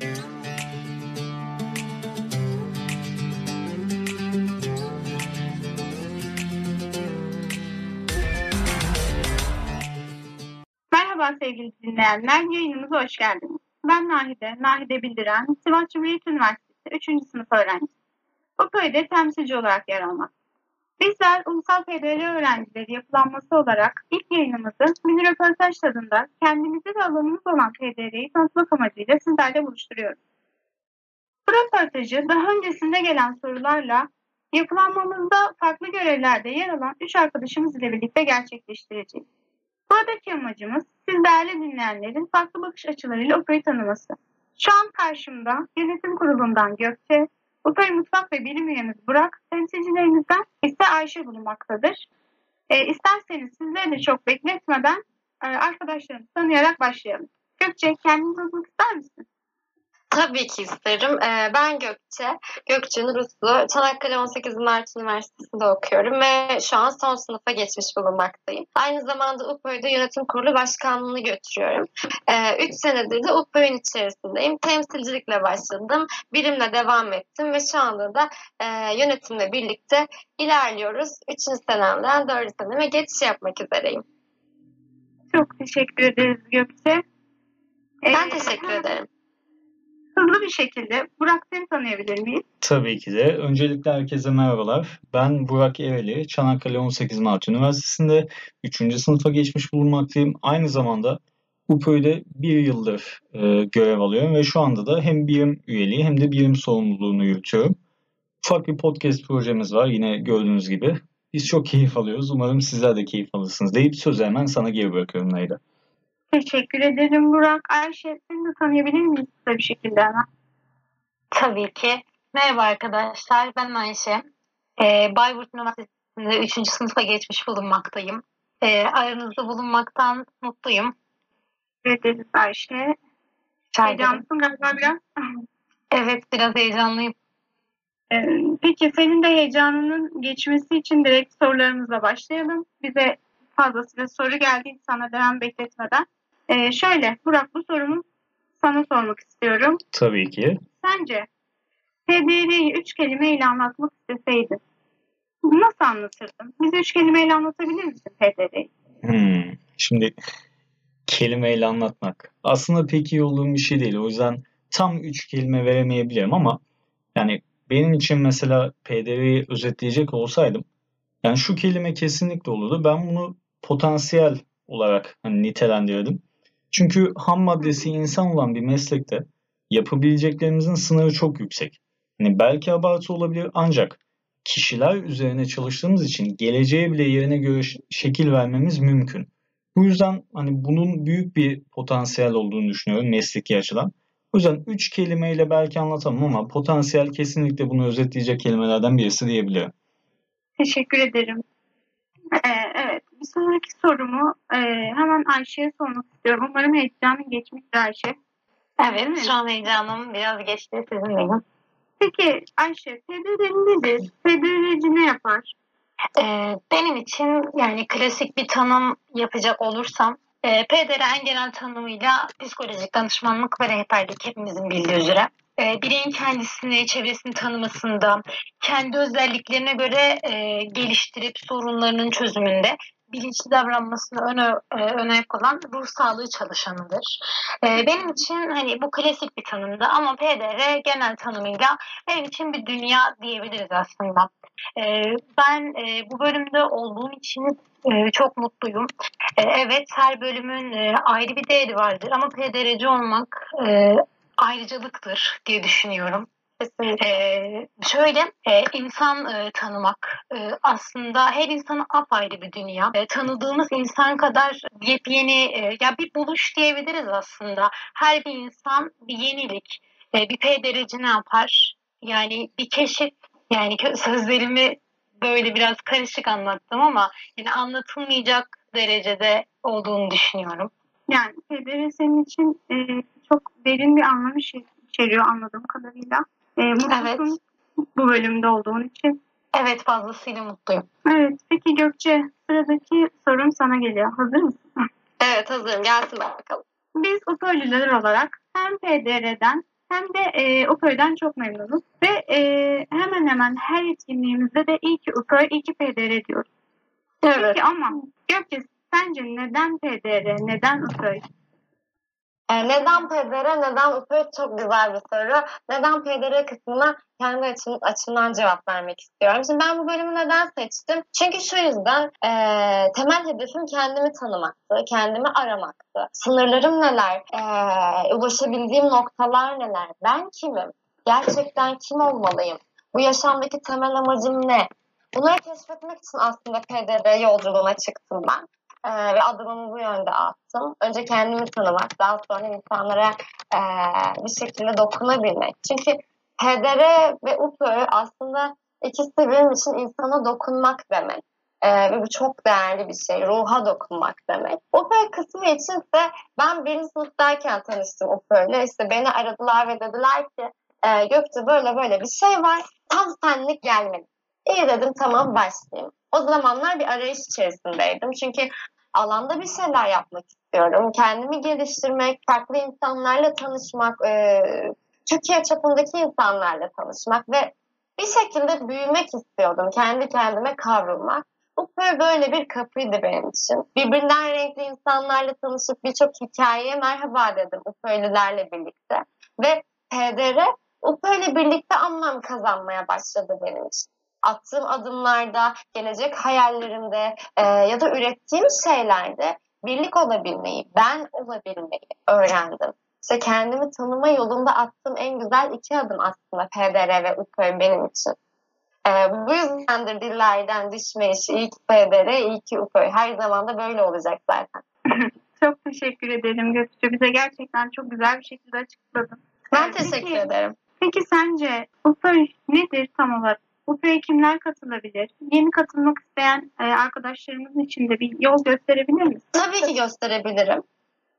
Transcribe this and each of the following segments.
Merhaba sevgili dinleyenler, yayınımıza hoş geldiniz. Ben Nahide, Nahide Bildiren, Sivas Cumhuriyet Üniversitesi 3. sınıf öğrencisi. Bu köyde temsilci olarak yer almak. Bizler Ulusal PDR öğrencileri yapılanması olarak ilk yayınımızı mini röportaj tadında kendimizi ve alanımız olan PDR'yi tanıtmak amacıyla sizlerle buluşturuyoruz. Bu röportajı daha öncesinde gelen sorularla yapılanmamızda farklı görevlerde yer alan 3 arkadaşımız ile birlikte gerçekleştireceğiz. Buradaki amacımız siz değerli dinleyenlerin farklı bakış açılarıyla operayı tanıması. Şu an karşımda yönetim kurulundan Gökçe, Opera Mutfak ve Bilim Üyemiz Burak, temsilcilerimizden ise Ayşe bulunmaktadır. E, isterseniz sizleri de çok bekletmeden e, arkadaşlarımızı tanıyarak başlayalım. Gökçe kendini tanıtmak ister misin? Tabii ki isterim. Ee, ben Gökçe, Gökçe Nur Uslu. Çanakkale 18 Mart Üniversitesi'nde okuyorum ve şu an son sınıfa geçmiş bulunmaktayım. Aynı zamanda UPÖ'de yönetim kurulu başkanlığını götürüyorum. Ee, üç senedir de UPÖ'nün içerisindeyim. Temsilcilikle başladım, birimle devam ettim ve şu anda da e, yönetimle birlikte ilerliyoruz. Üçüncü senemden dördüncü seneme geçiş yapmak üzereyim. Çok teşekkür ederiz Gökçe. Ben Ee, teşekkür ederim. Hızlı bir şekilde Burak seni tanıyabilir miyiz? Tabii ki de. Öncelikle herkese merhabalar. Ben Burak Eveli, Çanakkale 18 Mart Üniversitesi'nde 3. sınıfa geçmiş bulunmaktayım. Aynı zamanda UPÖ'de bir yıldır e, görev alıyorum ve şu anda da hem birim üyeliği hem de birim sorumluluğunu yürütüyorum. Ufak bir podcast projemiz var yine gördüğünüz gibi. Biz çok keyif alıyoruz. Umarım sizler de keyif alırsınız deyip sözü hemen sana geri bırakıyorum Nayda. Teşekkür ederim Burak. Ayşe seni de tanıyabilir miyiz kısa bir şekilde hemen? Tabii ki. Merhaba arkadaşlar, ben Ayşe. Ee, Bayburt Üniversitesi'nde 3. sınıfa geçmiş bulunmaktayım. Ee, aranızda bulunmaktan mutluyum. Teşekkür ederiz Ayşe. Heyecanlısın galiba biraz. Evet, biraz heyecanlıyım. Ee, Peki senin de heyecanının geçmesi için direkt sorularımızla başlayalım. Bize fazlasıyla soru geldi sana devam bekletmeden. Ee, şöyle Burak bu sorumu sana sormak istiyorum. Tabii ki. Sence PDR'yi üç kelimeyle anlatmak isteseydin nasıl anlatırdın? Bize üç kelimeyle anlatabilir misin PDR'yi? Hmm. Şimdi kelimeyle anlatmak. Aslında pek iyi olduğum bir şey değil. O yüzden tam üç kelime veremeyebilirim ama yani benim için mesela PDV'yi özetleyecek olsaydım yani şu kelime kesinlikle olurdu. Ben bunu potansiyel olarak hani nitelendirdim. Çünkü ham maddesi insan olan bir meslekte yapabileceklerimizin sınırı çok yüksek. Hani belki abartı olabilir ancak kişiler üzerine çalıştığımız için geleceğe bile yerine göre şekil vermemiz mümkün. Bu yüzden hani bunun büyük bir potansiyel olduğunu düşünüyorum mesleki açıdan. O yüzden üç kelimeyle belki anlatamam ama potansiyel kesinlikle bunu özetleyecek kelimelerden birisi diyebilirim. Teşekkür ederim. Ee, evet, bir sonraki sorumu e, hemen Ayşe'ye sormak istiyorum. Umarım heyecanın geçmiştir Ayşe. Evet, mi? şu an heyecanım biraz geçti sizinleyim. Peki Ayşe, PDR nedir? PDR'ci ne yapar? Ee, benim için yani klasik bir tanım yapacak olursam e, PDR en genel tanımıyla psikolojik danışmanlık ve rehberlik hepimizin bildiği üzere. E, bireyin kendisini, çevresini tanımasında, kendi özelliklerine göre e, geliştirip sorunlarının çözümünde bilinçli davranmasını öne, e, öne olan ruh sağlığı çalışanıdır. E, benim için hani bu klasik bir tanımdı ama PDR genel tanımıyla benim için bir dünya diyebiliriz aslında. E, ben e, bu bölümde olduğum için e, çok mutluyum. E, evet her bölümün e, ayrı bir değeri vardır ama PDR'ci olmak e, ayrıcalıktır diye düşünüyorum. Ee, şöyle e, insan e, tanımak e, aslında her insanın apayrı bir dünya. E, tanıdığımız insan kadar yepyeni e, ya bir buluş diyebiliriz aslında. Her bir insan bir yenilik. E, bir PDR'ci ne yapar? Yani bir keşif. Yani sözlerimi böyle biraz karışık anlattım ama yani anlatılmayacak derecede olduğunu düşünüyorum. Yani PDR senin için e, çok derin bir anlam içe- içeriyor anladığım kadarıyla. E, mutlusun Evet. bu bölümde olduğun için. Evet fazlasıyla mutluyum. Evet, peki Gökçe sıradaki sorum sana geliyor. Hazır mısın? Evet hazırım. Gelsin bakalım. Biz hoparlörler olarak hem PDR'den hem de e, UPÖ'den çok memnunuz. Ve e, hemen hemen her etkinliğimizde de iyi ki UPÖ, iyi ki PDR diyoruz. Evet. Peki ama Gökçe sence neden PDR, neden UPÖ? E, neden PDR, neden UPÖ çok güzel bir soru. Neden PDR kısmına kendi açım, açımdan cevap vermek istiyorum. Şimdi ben bu bölümü neden seçtim? Çünkü şu yüzden e, temel hedefim kendimi tanımaktı, kendimi aramaktı. Sınırlarım neler, e, ulaşabildiğim noktalar neler, ben kimim, gerçekten kim olmalıyım, bu yaşamdaki temel amacım ne? Bunları keşfetmek için aslında PDR yolculuğuna çıktım ben. Ee, ve adımımı bu yönde attım. Önce kendimi tanımak, daha sonra insanlara e, bir şekilde dokunabilmek. Çünkü PDR ve UPÖ aslında ikisi benim için insana dokunmak demek. Ee, ve bu çok değerli bir şey. Ruha dokunmak demek. UPÖ kısmı için ise ben birinci sınıftayken tanıştım UPÖ'yle. İşte beni aradılar ve dediler ki e, Gökçe böyle böyle bir şey var. Tam senlik gelmedi. İyi dedim tamam başlayayım. O zamanlar bir arayış içerisindeydim. Çünkü alanda bir şeyler yapmak istiyorum. Kendimi geliştirmek, farklı insanlarla tanışmak, e, Türkiye çapındaki insanlarla tanışmak ve bir şekilde büyümek istiyordum. Kendi kendime kavrulmak. Bu böyle bir kapıydı benim için. Birbirinden renkli insanlarla tanışıp birçok hikayeye merhaba dedim UPÖ'lülerle birlikte. Ve PDR UPÖ'yle birlikte anlam kazanmaya başladı benim için attığım adımlarda, gelecek hayallerimde e, ya da ürettiğim şeylerde birlik olabilmeyi, ben olabilmeyi öğrendim. İşte kendimi tanıma yolunda attığım en güzel iki adım aslında PDR ve UPÖ benim için. E, bu yüzdendir dillerden düşmeyiş, iyi ki PDR, iyi ki UPÖ. Her zaman da böyle olacak zaten. Çok teşekkür ederim Gökçe. Bize gerçekten çok güzel bir şekilde açıkladın. Ben Peki- teşekkür ederim. Peki sence UPÖ nedir tam olarak? UPÖ'ye kimler katılabilir? Yeni katılmak isteyen e, arkadaşlarımızın için de bir yol gösterebilir misin? Tabii ki gösterebilirim.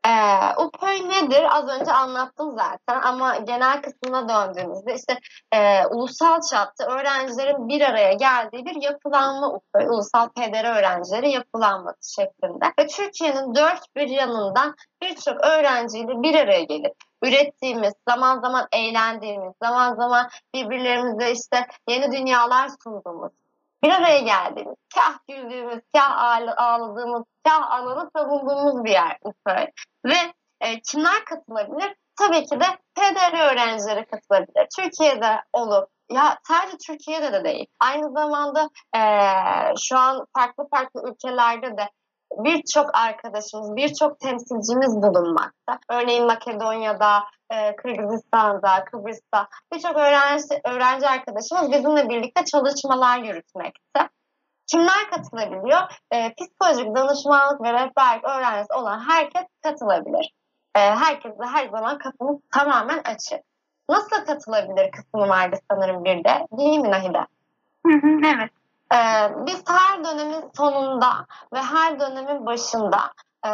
Ee, UPÖ nedir? Az önce anlattım zaten ama genel kısmına döndüğümüzde işte e, ulusal çapta öğrencilerin bir araya geldiği bir yapılanma UPÖ, ulusal PDR öğrencileri yapılanması şeklinde. Ve Türkiye'nin dört bir yanından birçok öğrenciyle bir araya gelip ürettiğimiz, zaman zaman eğlendiğimiz, zaman zaman birbirlerimize işte yeni dünyalar sunduğumuz, bir araya geldiğimiz, kah güldüğümüz, kah ağla- ağladığımız, kah alanı savunduğumuz bir yer UPÖ. Ve e, kimler katılabilir? Tabii ki de PDR öğrencileri katılabilir. Türkiye'de olup, ya sadece Türkiye'de de değil. Aynı zamanda e, şu an farklı farklı ülkelerde de birçok arkadaşımız, birçok temsilcimiz bulunmakta. Örneğin Makedonya'da, e, Kırgızistan'da, Kıbrıs'ta birçok öğrenci, öğrenci arkadaşımız bizimle birlikte çalışmalar yürütmekte. Kimler katılabiliyor? E, psikolojik danışmanlık ve rehberlik öğrencisi olan herkes katılabilir. E, herkes de her zaman kapımız tamamen açık. Nasıl katılabilir kısmı vardı sanırım bir de. Değil mi Nahide? Evet. Ee, biz her dönemin sonunda ve her dönemin başında e,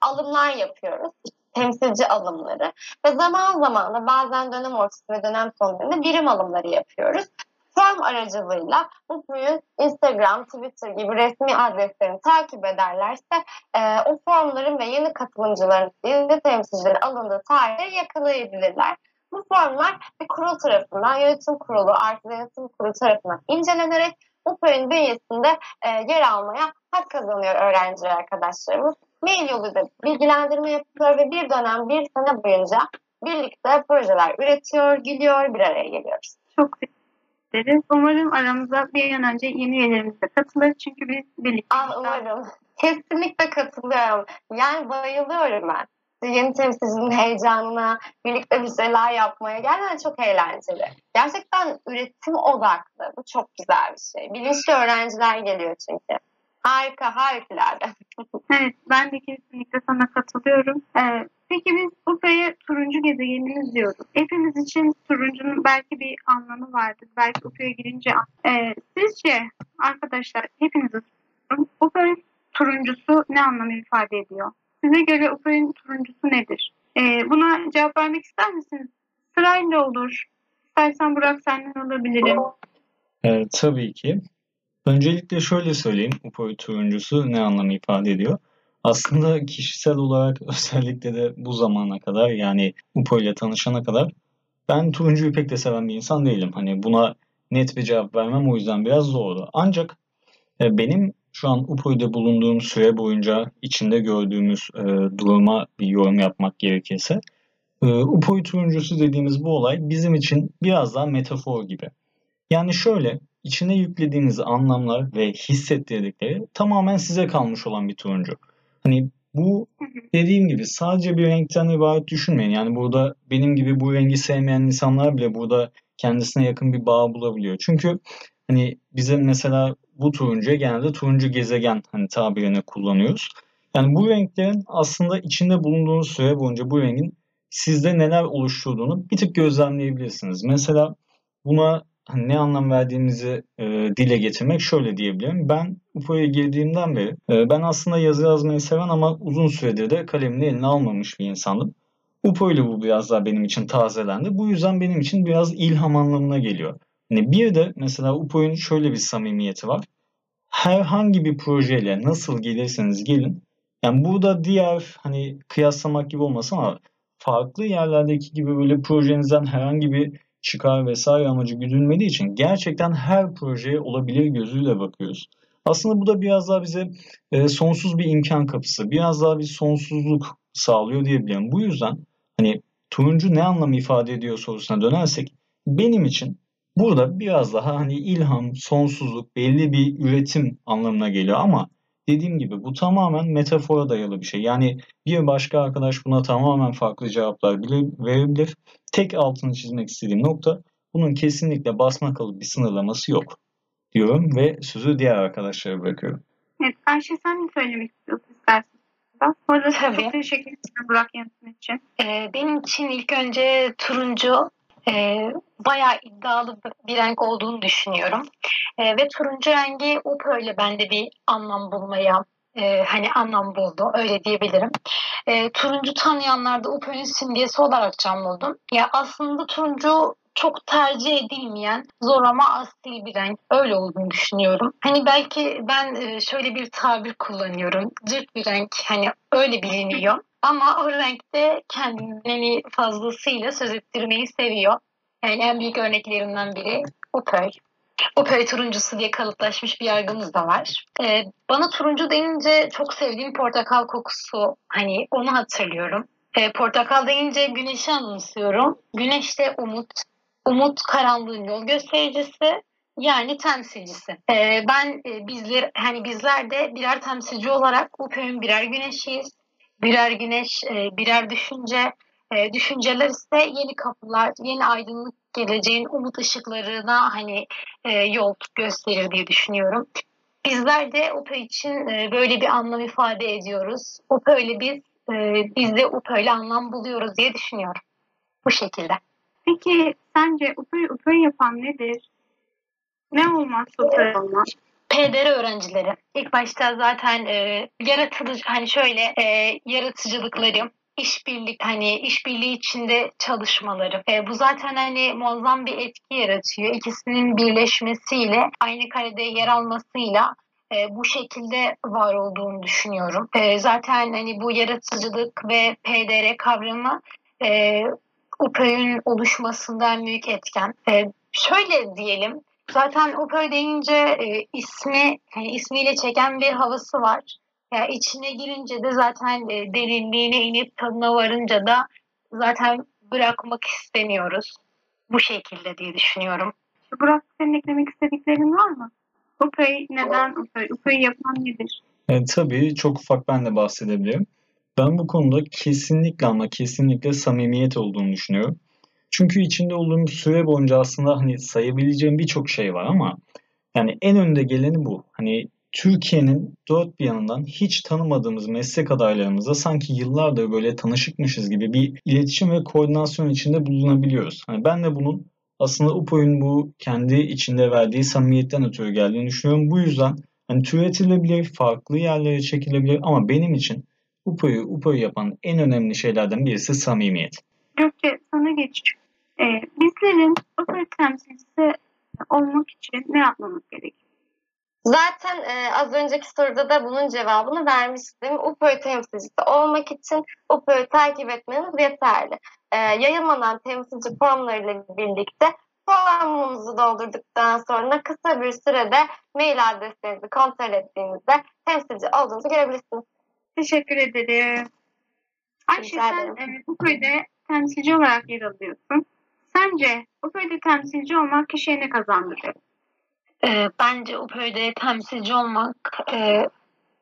alımlar yapıyoruz. Temsilci alımları. Ve zaman zaman da bazen dönem ortası ve dönem sonlarında birim alımları yapıyoruz. Form aracılığıyla Mutlu'nun Instagram, Twitter gibi resmi adreslerini takip ederlerse e, o formların ve yeni katılımcıların, yeni temsilcilerin alındığı tarihe yakalayabilirler. Bu formlar bir kurul tarafından, yönetim kurulu, artı yönetim kurulu tarafından incelenerek UPÖ'nün bünyesinde e, yer almaya hak kazanıyor öğrenci arkadaşlarımız. Mail yoluyla bilgilendirme yapıyor ve bir dönem, bir sene boyunca birlikte projeler üretiyor, gülüyor, bir araya geliyoruz. Çok ederiz. Umarım aramıza bir an önce yeni üyelerimiz de katılır. Çünkü biz birlikte Ah umarım. Kesinlikle katılıyorum. Yani bayılıyorum ben. Yeni temsilcinin heyecanına, birlikte bir şeyler yapmaya gerçekten çok eğlenceli. Gerçekten üretim odaklı. Bu çok güzel bir şey. Bilinçli öğrenciler geliyor çünkü. Harika, harikulade. Evet, ben de kesinlikle sana katılıyorum. Ee, peki biz UPA'ya turuncu gezegenimiz diyoruz. Hepimiz için turuncunun belki bir anlamı vardır. Belki UPA'ya girince ee, sizce arkadaşlar hepinize soruyorum. UPA'nın turuncusu ne anlamı ifade ediyor? Size göre UPA'nın turuncusu nedir? Ee, buna cevap vermek ister misiniz? Sırayla olur. İstersen Burak senden alabilirim. Ee, tabii ki. Öncelikle şöyle söyleyeyim UPÖ turuncusu ne anlamı ifade ediyor. Aslında kişisel olarak özellikle de bu zamana kadar yani UPO ile tanışana kadar ben turuncuyu pek de seven bir insan değilim. Hani buna net bir cevap vermem o yüzden biraz zordu. Ancak e, benim şu an UPO'da bulunduğum süre boyunca içinde gördüğümüz e, duruma bir yorum yapmak gerekirse e, UPO'yu turuncusu dediğimiz bu olay bizim için biraz daha metafor gibi. Yani şöyle içine yüklediğiniz anlamlar ve hissettirdikleri tamamen size kalmış olan bir turuncu. Hani bu dediğim gibi sadece bir renkten ibaret düşünmeyin. Yani burada benim gibi bu rengi sevmeyen insanlar bile burada kendisine yakın bir bağ bulabiliyor. Çünkü hani bize mesela bu turuncuya genelde turuncu gezegen hani tabirini kullanıyoruz. Yani bu renklerin aslında içinde bulunduğunuz süre boyunca bu rengin sizde neler oluşturduğunu bir tık gözlemleyebilirsiniz. Mesela buna hani ne anlam verdiğimizi e, dile getirmek şöyle diyebilirim. Ben UFO'ya girdiğimden beri e, ben aslında yazı yazmayı seven ama uzun süredir de kalemini eline almamış bir insandım. UFO ile bu biraz daha benim için tazelendi. Bu yüzden benim için biraz ilham anlamına geliyor. Hani bir de mesela UFO'nun şöyle bir samimiyeti var. Herhangi bir projeyle nasıl gelirseniz gelin. Yani burada diğer hani kıyaslamak gibi olmasın ama farklı yerlerdeki gibi böyle projenizden herhangi bir çıkar vesaire amacı güdülmediği için gerçekten her projeye olabilir gözüyle bakıyoruz. Aslında bu da biraz daha bize e, sonsuz bir imkan kapısı, biraz daha bir sonsuzluk sağlıyor diyebilirim. Bu yüzden hani turuncu ne anlam ifade ediyor sorusuna dönersek benim için burada biraz daha hani ilham, sonsuzluk, belli bir üretim anlamına geliyor ama dediğim gibi bu tamamen metafora dayalı bir şey. Yani bir başka arkadaş buna tamamen farklı cevaplar bile verebilir. Tek altını çizmek istediğim nokta bunun kesinlikle basma kalıp bir sınırlaması yok diyorum ve sözü diğer arkadaşlara bırakıyorum. Evet, Ayşe sen ne söylemek istiyorsun istersen? Bu arada Tabii. çok teşekkür ederim Burak yanıtın için. Ee, benim için ilk önce turuncu e, bayağı iddialı bir renk olduğunu düşünüyorum. E, ve turuncu rengi o böyle bende bir anlam bulmaya e, hani anlam buldu öyle diyebilirim. E, turuncu tanıyanlar da UPÖ'nün simgesi olarak can buldum. Ya aslında turuncu çok tercih edilmeyen zor ama asil bir renk. Öyle olduğunu düşünüyorum. Hani belki ben e, şöyle bir tabir kullanıyorum. Cırt bir renk hani öyle biliniyor. Ama o renkte kendini fazlasıyla söz ettirmeyi seviyor. Yani en büyük örneklerinden biri Upöy. Upöy turuncusu diye kalıplaşmış bir yargımız da var. Ee, bana turuncu denince çok sevdiğim portakal kokusu hani onu hatırlıyorum. Ee, portakal deyince güneşi anımsıyorum. Güneş de umut. Umut karanlığın yol göstericisi yani temsilcisi. Ee, ben e, bizler hani bizler de birer temsilci olarak Upöy'ün birer güneşiyiz. Birer güneş, e, birer düşünce. E, düşünceler ise yeni kapılar, yeni aydınlık geleceğin umut ışıklarına hani e, yol gösterir diye düşünüyorum. Bizler de UPÖ için e, böyle bir anlam ifade ediyoruz. UPÖ'yle biz, e, biz de UPÖ'yle anlam buluyoruz diye düşünüyorum. Bu şekilde. Peki sence UPÖ'yü UPÖ yapan nedir? Ne olmazsa UPÖ olmaz. PDR öğrencileri. İlk başta zaten e, yaratıcı hani şöyle e, yaratıcılıkları, işbirlik hani işbirliği içinde çalışmaları. E, bu zaten hani muazzam bir etki yaratıyor. İkisinin birleşmesiyle aynı karede yer almasıyla e, bu şekilde var olduğunu düşünüyorum. E, zaten hani bu yaratıcılık ve PDR kavramı e, UPÖ'nün oluşmasında en büyük etken. E, şöyle diyelim, zaten UPÖ deyince e, ismi hani ismiyle çeken bir havası var. Ya içine girince de zaten e, derinliğine inip tadına varınca da zaten bırakmak istemiyoruz. Bu şekilde diye düşünüyorum. Burak senin eklemek istediklerin var mı? UPÖ'yü neden UPÖ? UPÖ'yü yapan nedir? Evet, tabii çok ufak ben de bahsedebilirim. Ben bu konuda kesinlikle ama kesinlikle samimiyet olduğunu düşünüyorum. Çünkü içinde olduğum süre boyunca aslında hani sayabileceğim birçok şey var ama yani en önde geleni bu. Hani Türkiye'nin dört bir yanından hiç tanımadığımız meslek adaylarımızla sanki yıllardır böyle tanışıkmışız gibi bir iletişim ve koordinasyon içinde bulunabiliyoruz. Hani ben de bunun aslında UPO'nun bu kendi içinde verdiği samimiyetten ötürü geldiğini düşünüyorum. Bu yüzden hani türetilebilir, farklı yerlere çekilebilir ama benim için UPO'yu UPO'yu yapan en önemli şeylerden birisi samimiyet. Gökçe sana geç. Ee, bizlerin UPÖ temsilcisi olmak için ne yapmamız gerekiyor? Zaten e, az önceki soruda da bunun cevabını vermiştim. UPÖ temsilcisi olmak için UPÖ'yü takip etmeniz yeterli. E, yayınlanan temsilci formlarıyla birlikte formumuzu doldurduktan sonra kısa bir sürede mail adreslerinizi kontrol ettiğinizde temsilci olduğunuzu görebilirsiniz. Teşekkür ederim. Ayşe sen e, bu köyde temsilci olarak yer alıyorsun. Sence bu köyde temsilci olmak kişiye ne kazandırıyor? Ee, bence UPÖ'de temsilci olmak e,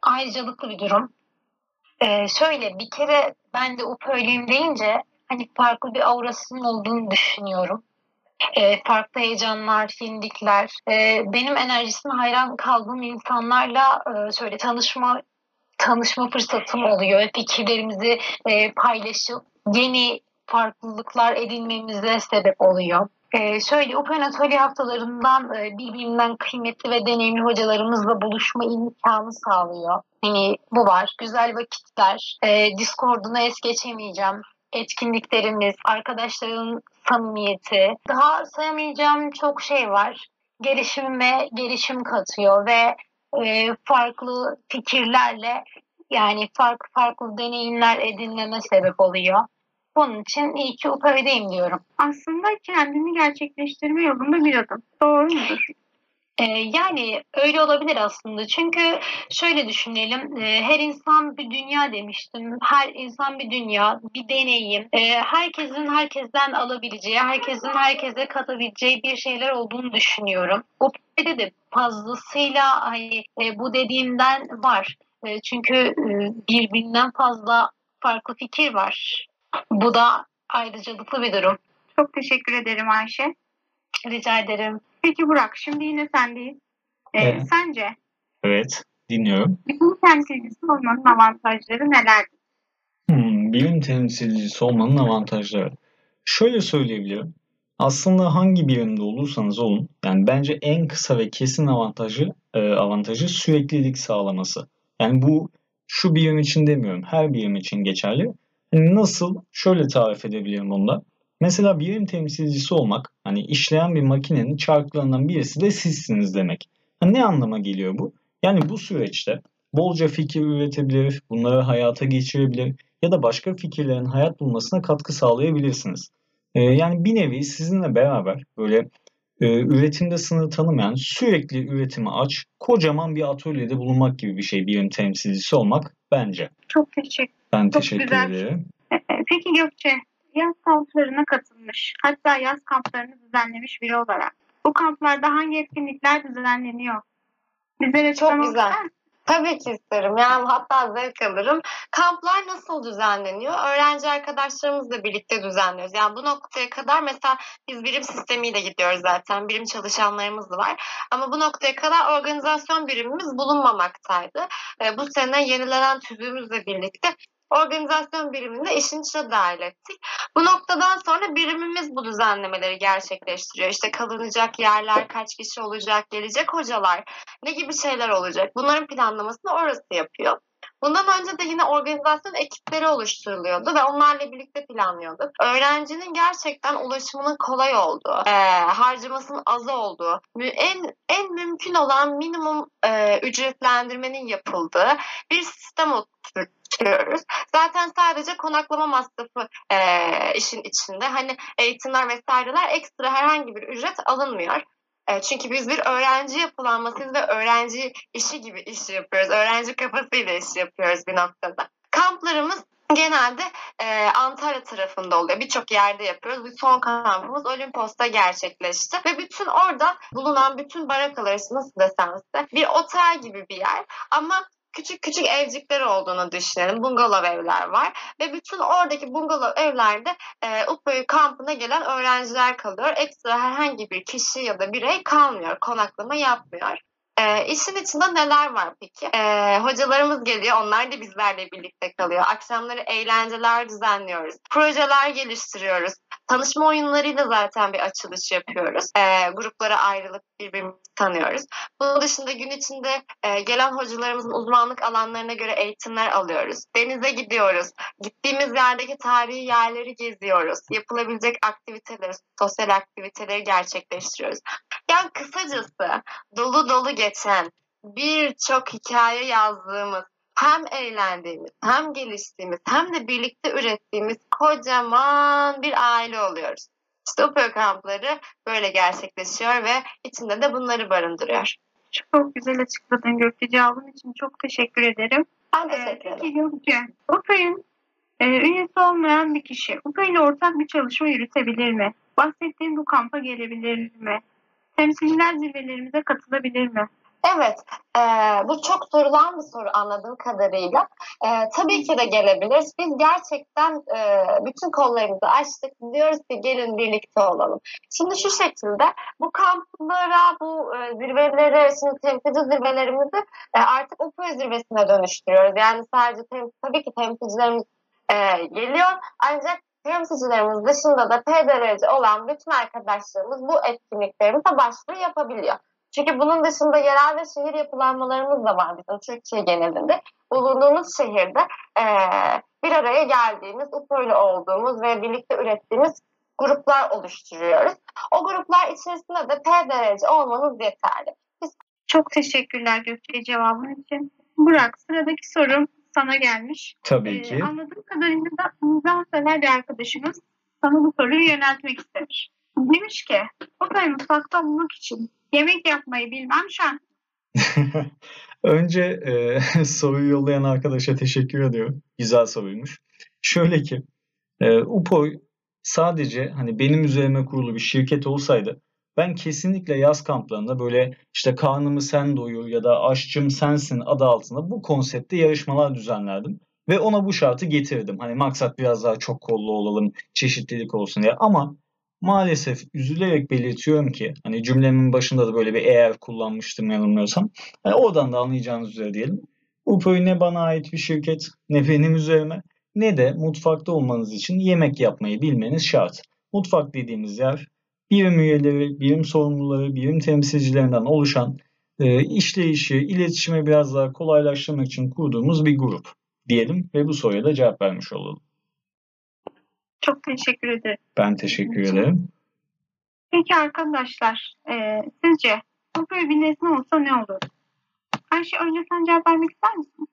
ayrıcalıklı bir durum. Ee, şöyle bir kere ben de UPÖ'lüyüm deyince hani farklı bir aurasının olduğunu düşünüyorum. Ee, farklı heyecanlar, yenilikler. Ee, benim enerjisine hayran kaldığım insanlarla e, şöyle tanışma tanışma fırsatım oluyor. Fikirlerimizi e, paylaşıp yeni farklılıklar edinmemize sebep oluyor. Ee, şöyle Open Atölye haftalarından e, birbirinden kıymetli ve deneyimli hocalarımızla buluşma imkanı sağlıyor. Hani bu var. Güzel vakitler. E, Discord'una es geçemeyeceğim. Etkinliklerimiz, arkadaşların samimiyeti. Daha sayamayacağım çok şey var. Gelişimime gelişim katıyor ve e, farklı fikirlerle yani farklı farklı deneyimler edinmeme sebep oluyor. Bunun için iyi ki UPV'deyim diyorum. Aslında kendini gerçekleştirme yolunda bir adım. Doğru mudur? Ee, yani öyle olabilir aslında. Çünkü şöyle düşünelim. e, her insan bir dünya demiştim. Her insan bir dünya, bir deneyim. E, herkesin herkesten alabileceği, herkesin herkese katabileceği bir şeyler olduğunu düşünüyorum. Bu de de fazlasıyla hani bu dediğimden var. Çünkü e, birbirinden fazla farklı fikir var. Bu da ayrıcalıklı bir durum. Çok teşekkür ederim Ayşe. Rica ederim. Peki Burak şimdi yine sendeyiz. Ee, Evet. Sence Evet, dinliyorum. bilim temsilcisi olmanın avantajları nelerdir? Hmm, bilim temsilcisi olmanın avantajları. Şöyle söyleyebilirim. Aslında hangi birimde olursanız olun, yani bence en kısa ve kesin avantajı e, avantajı süreklilik sağlaması. Yani bu şu birim için demiyorum, her birim için geçerli. Nasıl? Şöyle tarif edebilirim bunu da. Mesela birim temsilcisi olmak, hani işleyen bir makinenin çarklarından birisi de sizsiniz demek. Ne anlama geliyor bu? Yani bu süreçte bolca fikir üretebilir, bunları hayata geçirebilir ya da başka fikirlerin hayat bulmasına katkı sağlayabilirsiniz. Ee, yani bir nevi sizinle beraber böyle e, üretimde sınır tanımayan, sürekli üretimi aç, kocaman bir atölyede bulunmak gibi bir şey birim temsilcisi olmak bence. Çok teşekkür Ben Çok teşekkür güzel. ederim. Ee, Peki Gökçe, yaz kamplarına katılmış, hatta yaz kamplarını düzenlemiş biri olarak bu kamplarda hangi etkinlikler düzenleniyor? Bizlere Çok güzel. Tabii ki isterim. Yani hatta zevk alırım. Kamplar nasıl düzenleniyor? Öğrenci arkadaşlarımızla birlikte düzenliyoruz. Yani bu noktaya kadar mesela biz birim sistemiyle gidiyoruz zaten. Birim çalışanlarımız da var. Ama bu noktaya kadar organizasyon birimimiz bulunmamaktaydı. Ee, bu sene yenilenen tüzüğümüzle birlikte organizasyon birimini de işin içine dahil ettik. Bu noktadan sonra birimimiz bu düzenlemeleri gerçekleştiriyor. İşte kalınacak yerler, kaç kişi olacak, gelecek hocalar, ne gibi şeyler olacak? Bunların planlamasını orası yapıyor. Bundan önce de yine organizasyon ekipleri oluşturuluyordu ve onlarla birlikte planlıyorduk. Öğrencinin gerçekten ulaşımının kolay olduğu, e, harcamasının az olduğu, en en mümkün olan minimum e, ücretlendirmenin yapıldığı bir sistem oturtuyoruz. Zaten sadece konaklama masrafı e, işin içinde. Hani eğitimler vesaireler ekstra herhangi bir ücret alınmıyor. E, Çünkü biz bir öğrenci yapılanmasıyız ve öğrenci işi gibi iş yapıyoruz. Öğrenci kafasıyla iş yapıyoruz bir noktada. Kamplarımız genelde e, Antalya tarafında oluyor. Birçok yerde yapıyoruz. Bir son kampımız Olimpos'ta gerçekleşti. Ve bütün orada bulunan bütün barakalar nasıl desem size bir otel gibi bir yer. Ama küçük küçük evcikler olduğunu düşünelim. Bungalov evler var. Ve bütün oradaki bungalov evlerde e, Ukkoyu kampına gelen öğrenciler kalıyor. Ekstra herhangi bir kişi ya da birey kalmıyor. Konaklama yapmıyor. E, işin içinde neler var peki? E, hocalarımız geliyor. Onlar da bizlerle birlikte kalıyor. Akşamları eğlenceler düzenliyoruz. Projeler geliştiriyoruz. Tanışma oyunlarıyla zaten bir açılış yapıyoruz. E, gruplara ayrılıp birbirimizi tanıyoruz. Bunun dışında gün içinde e, gelen hocalarımızın uzmanlık alanlarına göre eğitimler alıyoruz. Denize gidiyoruz. Gittiğimiz yerdeki tarihi yerleri geziyoruz. Yapılabilecek aktiviteleri, sosyal aktiviteleri gerçekleştiriyoruz. Yani kısacası dolu dolu geçen, birçok hikaye yazdığımız, hem eğlendiğimiz, hem geliştiğimiz, hem de birlikte ürettiğimiz kocaman bir aile oluyoruz. İşte kampları böyle gerçekleşiyor ve içinde de bunları barındırıyor. Çok güzel açıkladın Gökçe. Cevabın için çok teşekkür ederim. Ben Ee, teşekkür ederim. peki Gökçe, e, üyesi olmayan bir kişi UPÖ ile ortak bir çalışma yürütebilir mi? Bahsettiğim bu kampa gelebilir mi? Temsiller zirvelerimize katılabilir mi? Evet, e, bu çok sorulan bir soru anladığım kadarıyla. E, tabii ki de gelebiliriz. Biz gerçekten e, bütün kollarımızı açtık. Diyoruz ki gelin birlikte olalım. Şimdi şu şekilde bu kamplara, bu e, zirvelere, şimdi temsilci zirvelerimizi e, artık UPÖ zirvesine dönüştürüyoruz. Yani sadece tem, tabii ki temsilcilerimiz e, geliyor ancak temsilcilerimiz dışında da PDRC olan bütün arkadaşlarımız bu etkinliklerimize başvuru yapabiliyor. Çünkü bunun dışında yerel ve şehir yapılanmalarımız da var bizim Türkiye genelinde. Bulunduğumuz şehirde eee, bir araya geldiğimiz, UPÖ'lü olduğumuz ve birlikte ürettiğimiz gruplar oluşturuyoruz. O gruplar içerisinde de PDRC olmanız yeterli. Çok teşekkürler Gökçe cevabın için. Burak sıradaki sorum sana gelmiş. Tabii Ee, ki. anladığım kadarıyla da mizahsever bir arkadaşımız sana bu soruyu yöneltmek istemiş. Demiş ki, o mutfakta olmak için yemek yapmayı bilmem şart. Önce e, soruyu yollayan arkadaşa teşekkür ediyorum. Güzel soruymuş. Şöyle ki e, UPOY sadece hani benim üzerime kurulu bir şirket olsaydı ben kesinlikle yaz kamplarında böyle işte karnımı sen doyur ya da aşçım sensin adı altında bu konseptte yarışmalar düzenlerdim. Ve ona bu şartı getirdim. Hani maksat biraz daha çok kollu olalım, çeşitlilik olsun diye. Ama maalesef üzülerek belirtiyorum ki hani cümlemin başında da böyle bir eğer kullanmıştım yanılmıyorsam. Hani oradan da anlayacağınız üzere diyelim. UPO'yu ne bana ait bir şirket ne benim üzerime ne de mutfakta olmanız için yemek yapmayı bilmeniz şart. Mutfak dediğimiz yer birim üyeleri, birim sorumluları, birim temsilcilerinden oluşan e, işleyişi, iletişimi biraz daha kolaylaştırmak için kurduğumuz bir grup diyelim ve bu soruya da cevap vermiş olalım. Çok teşekkür ederim. Ben teşekkür ederim. Peki arkadaşlar, e, sizce bu böyle bir nesne olsa ne olur? Her şey önce sen cevap vermek ister misin?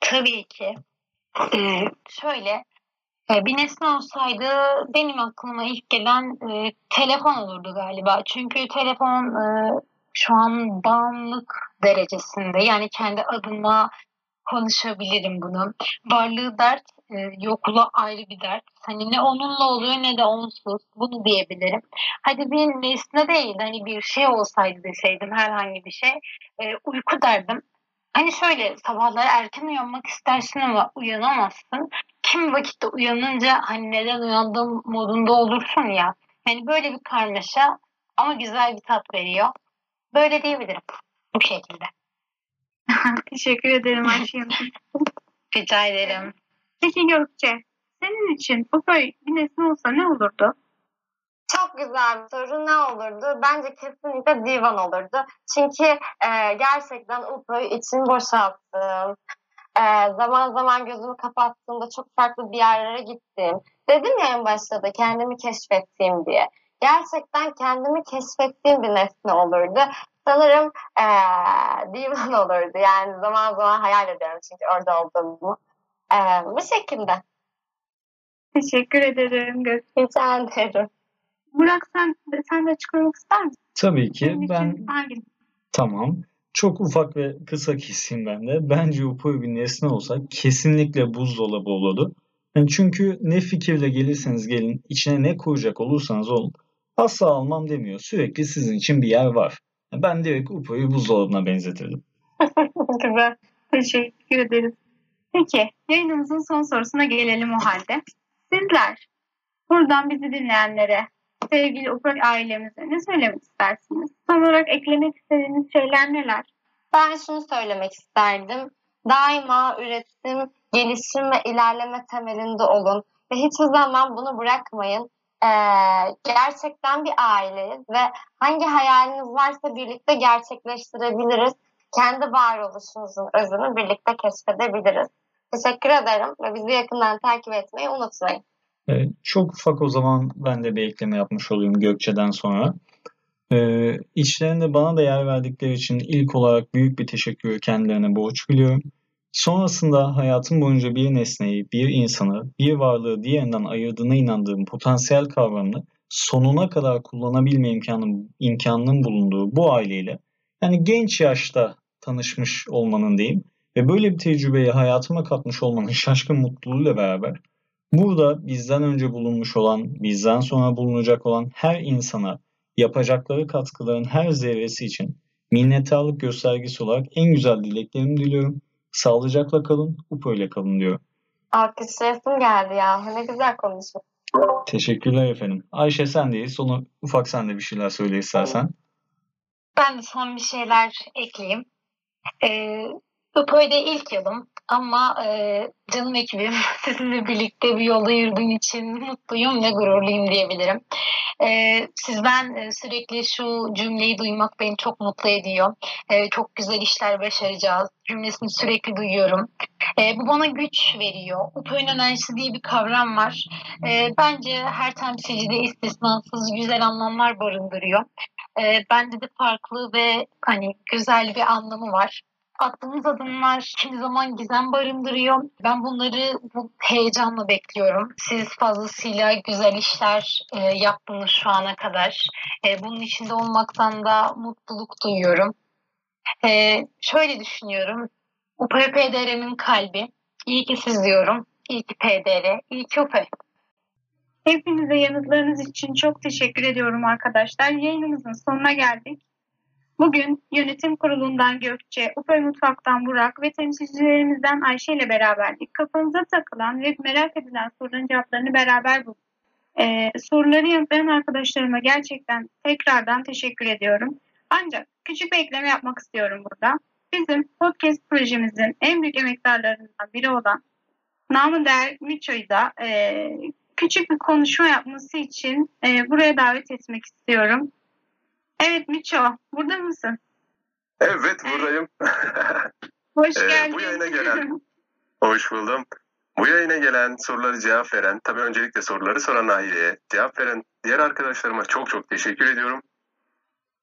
Tabii ki. Ee, şöyle bir nesne olsaydı benim aklıma ilk gelen e, telefon olurdu galiba. Çünkü telefon e, şu an bağımlılık derecesinde. Yani kendi adıma konuşabilirim bunu. Varlığı dert, e, yokluğu ayrı bir dert. Hani ne onunla oluyor ne de onsuz. Bunu diyebilirim. Hadi bir nesne değil, hani bir şey olsaydı deseydim herhangi bir şey. e, uyku derdim. Hani şöyle sabahları erken uyanmak istersin ama uyanamazsın. Kim vakitte uyanınca hani neden uyandım modunda olursun ya. Hani böyle bir karmaşa ama güzel bir tat veriyor. Böyle diyebilirim. Bu şekilde. teşekkür ederim Ayşe. Rica ederim. Peki Gökçe, senin için bu köy bir nesne olsa ne olurdu? Çok güzel bir soru. Ne olurdu? Bence kesinlikle divan olurdu. Çünkü e, gerçekten UPO'yu için boşalttım. E, zaman zaman gözümü kapattığımda çok farklı bir yerlere gittim. Dedim ya en başta da kendimi keşfettiğim diye. Gerçekten kendimi keşfettiğim bir nesne olurdu. Sanırım e, divan olurdu. Yani zaman zaman hayal ediyorum çünkü orada olduğumu. E, bu şekilde. Teşekkür ederim Gökçe. Rica ederim. Burak sen, sen de açıklamak ister misin? Tabii ki Senin ben için hangi? Tamam. Çok ufak ve kısa keseyim ben de. Bence UPO'yu bir nesne olsa kesinlikle buzdolabı olurdu. Yani çünkü ne fikirle gelirseniz gelin, içine ne koyacak olursanız olun, asla almam demiyor. Sürekli sizin için bir yer var. Yani Ben direkt UPO'yu buzdolabına benzetirdim. Güzel. Teşekkür ederiz. Peki, yayınımızın son sorusuna gelelim o halde. Sizler buradan bizi dinleyenlere, sevgili Ufak ailemize ne söylemek istersiniz? Son olarak eklemek istediğiniz şeyler neler? Ben şunu söylemek isterdim. Daima üretim, gelişim ve ilerleme temelinde olun. Ve hiçbir zaman bunu bırakmayın. Ee, gerçekten bir aileyiz ve hangi hayaliniz varsa birlikte gerçekleştirebiliriz. Kendi varoluşumuzun özünü birlikte keşfedebiliriz. Teşekkür ederim ve bizi yakından takip etmeyi unutmayın. Ee, çok ufak o zaman ben de bir ekleme yapmış olayım Gökçe'den sonra. Ee, içlerinde bana da yer verdikleri için ilk olarak büyük bir teşekkürü kendilerine borç biliyorum. Sonrasında hayatım boyunca bir nesneyi, bir insanı, bir varlığı diğerinden ayırdığına inandığım potansiyel kavramını sonuna kadar kullanabilme imkanım, imkanının bulunduğu bu aileyle yani genç yaşta tanışmış olmanın diyeyim ve böyle bir tecrübeyi hayatıma katmış olmanın şaşkın mutluluğuyla beraber burada bizden önce bulunmuş olan, bizden sonra bulunacak olan her insana yapacakları katkıların her zerresi için minnettarlık göstergesi olarak en güzel dileklerimi diliyorum. Sağlıcakla kalın, UPO ile kalın diyorum. Alkışlayasım geldi ya. Ne güzel konuştun. Teşekkürler efendim. Ayşe sendeyiz. Sonu ufak sen de bir şeyler söyle istersen. Ben de son bir şeyler ekleyeyim. Ee, UPO'da ilk yılım ama e, canım ekibim sizinle birlikte bir yolda yürüdüğüm için mutluyum ve gururluyum diyebilirim. Ee, sizden e, sürekli şu cümleyi duymak beni çok mutlu ediyor. Ee, çok güzel işler başaracağız cümlesini sürekli duyuyorum. Ee, bu bana güç veriyor. UPO'nun enerjisi diye bir kavram var. Ee, bence her temsilcide istisnasız güzel anlamlar barındırıyor. Ee, bende de farklı ve hani güzel bir anlamı var attığımız adımlar kimi zaman gizem barındırıyor. Ben bunları bu heyecanla bekliyorum. Siz fazlasıyla güzel işler e, yaptınız şu ana kadar. E, bunun içinde olmaktan da mutluluk duyuyorum. E, şöyle düşünüyorum. UPPDR'nin kalbi. İyi ki siz diyorum. İyi ki PDR. İyi ki UP. Hepinize yanıtlarınız için çok teşekkür ediyorum arkadaşlar. Yayınımızın sonuna geldik. Bugün yönetim kurulundan Gökçe, Upay Mutfak'tan Burak ve temsilcilerimizden Ayşe ile beraberdik. Kafanıza takılan ve merak edilen soruların cevaplarını beraber bulduk. Ee, soruları yanıtlayan arkadaşlarıma gerçekten tekrardan teşekkür ediyorum. Ancak küçük bir ekleme yapmak istiyorum burada. Bizim podcast projemizin en büyük emektarlarından biri olan namı değer Miço'yu da e, küçük bir konuşma yapması için e, buraya davet etmek istiyorum. Evet Miço, burada mısın? Evet buradayım. Hoş Ee, geldin. bu yayına gelen- Hoş buldum. Bu yayına gelen soruları cevap veren, tabii öncelikle soruları soran Nahide'ye, cevap veren diğer arkadaşlarıma çok çok teşekkür ediyorum.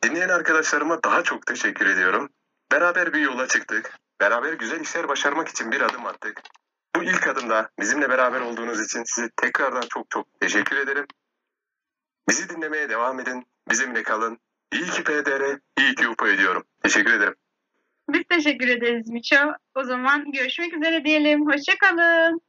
Dinleyen arkadaşlarıma daha çok teşekkür ediyorum. Beraber bir yola çıktık. Beraber güzel işler başarmak için bir adım attık. Bu ilk adımda bizimle beraber olduğunuz için size tekrardan çok çok teşekkür ederim. Bizi dinlemeye devam edin. Bizimle kalın. İyi ki PDR, iyi ki UPA ediyorum. Teşekkür ederim. Biz teşekkür ederiz Miço. O zaman görüşmek üzere diyelim. Hoşçakalın.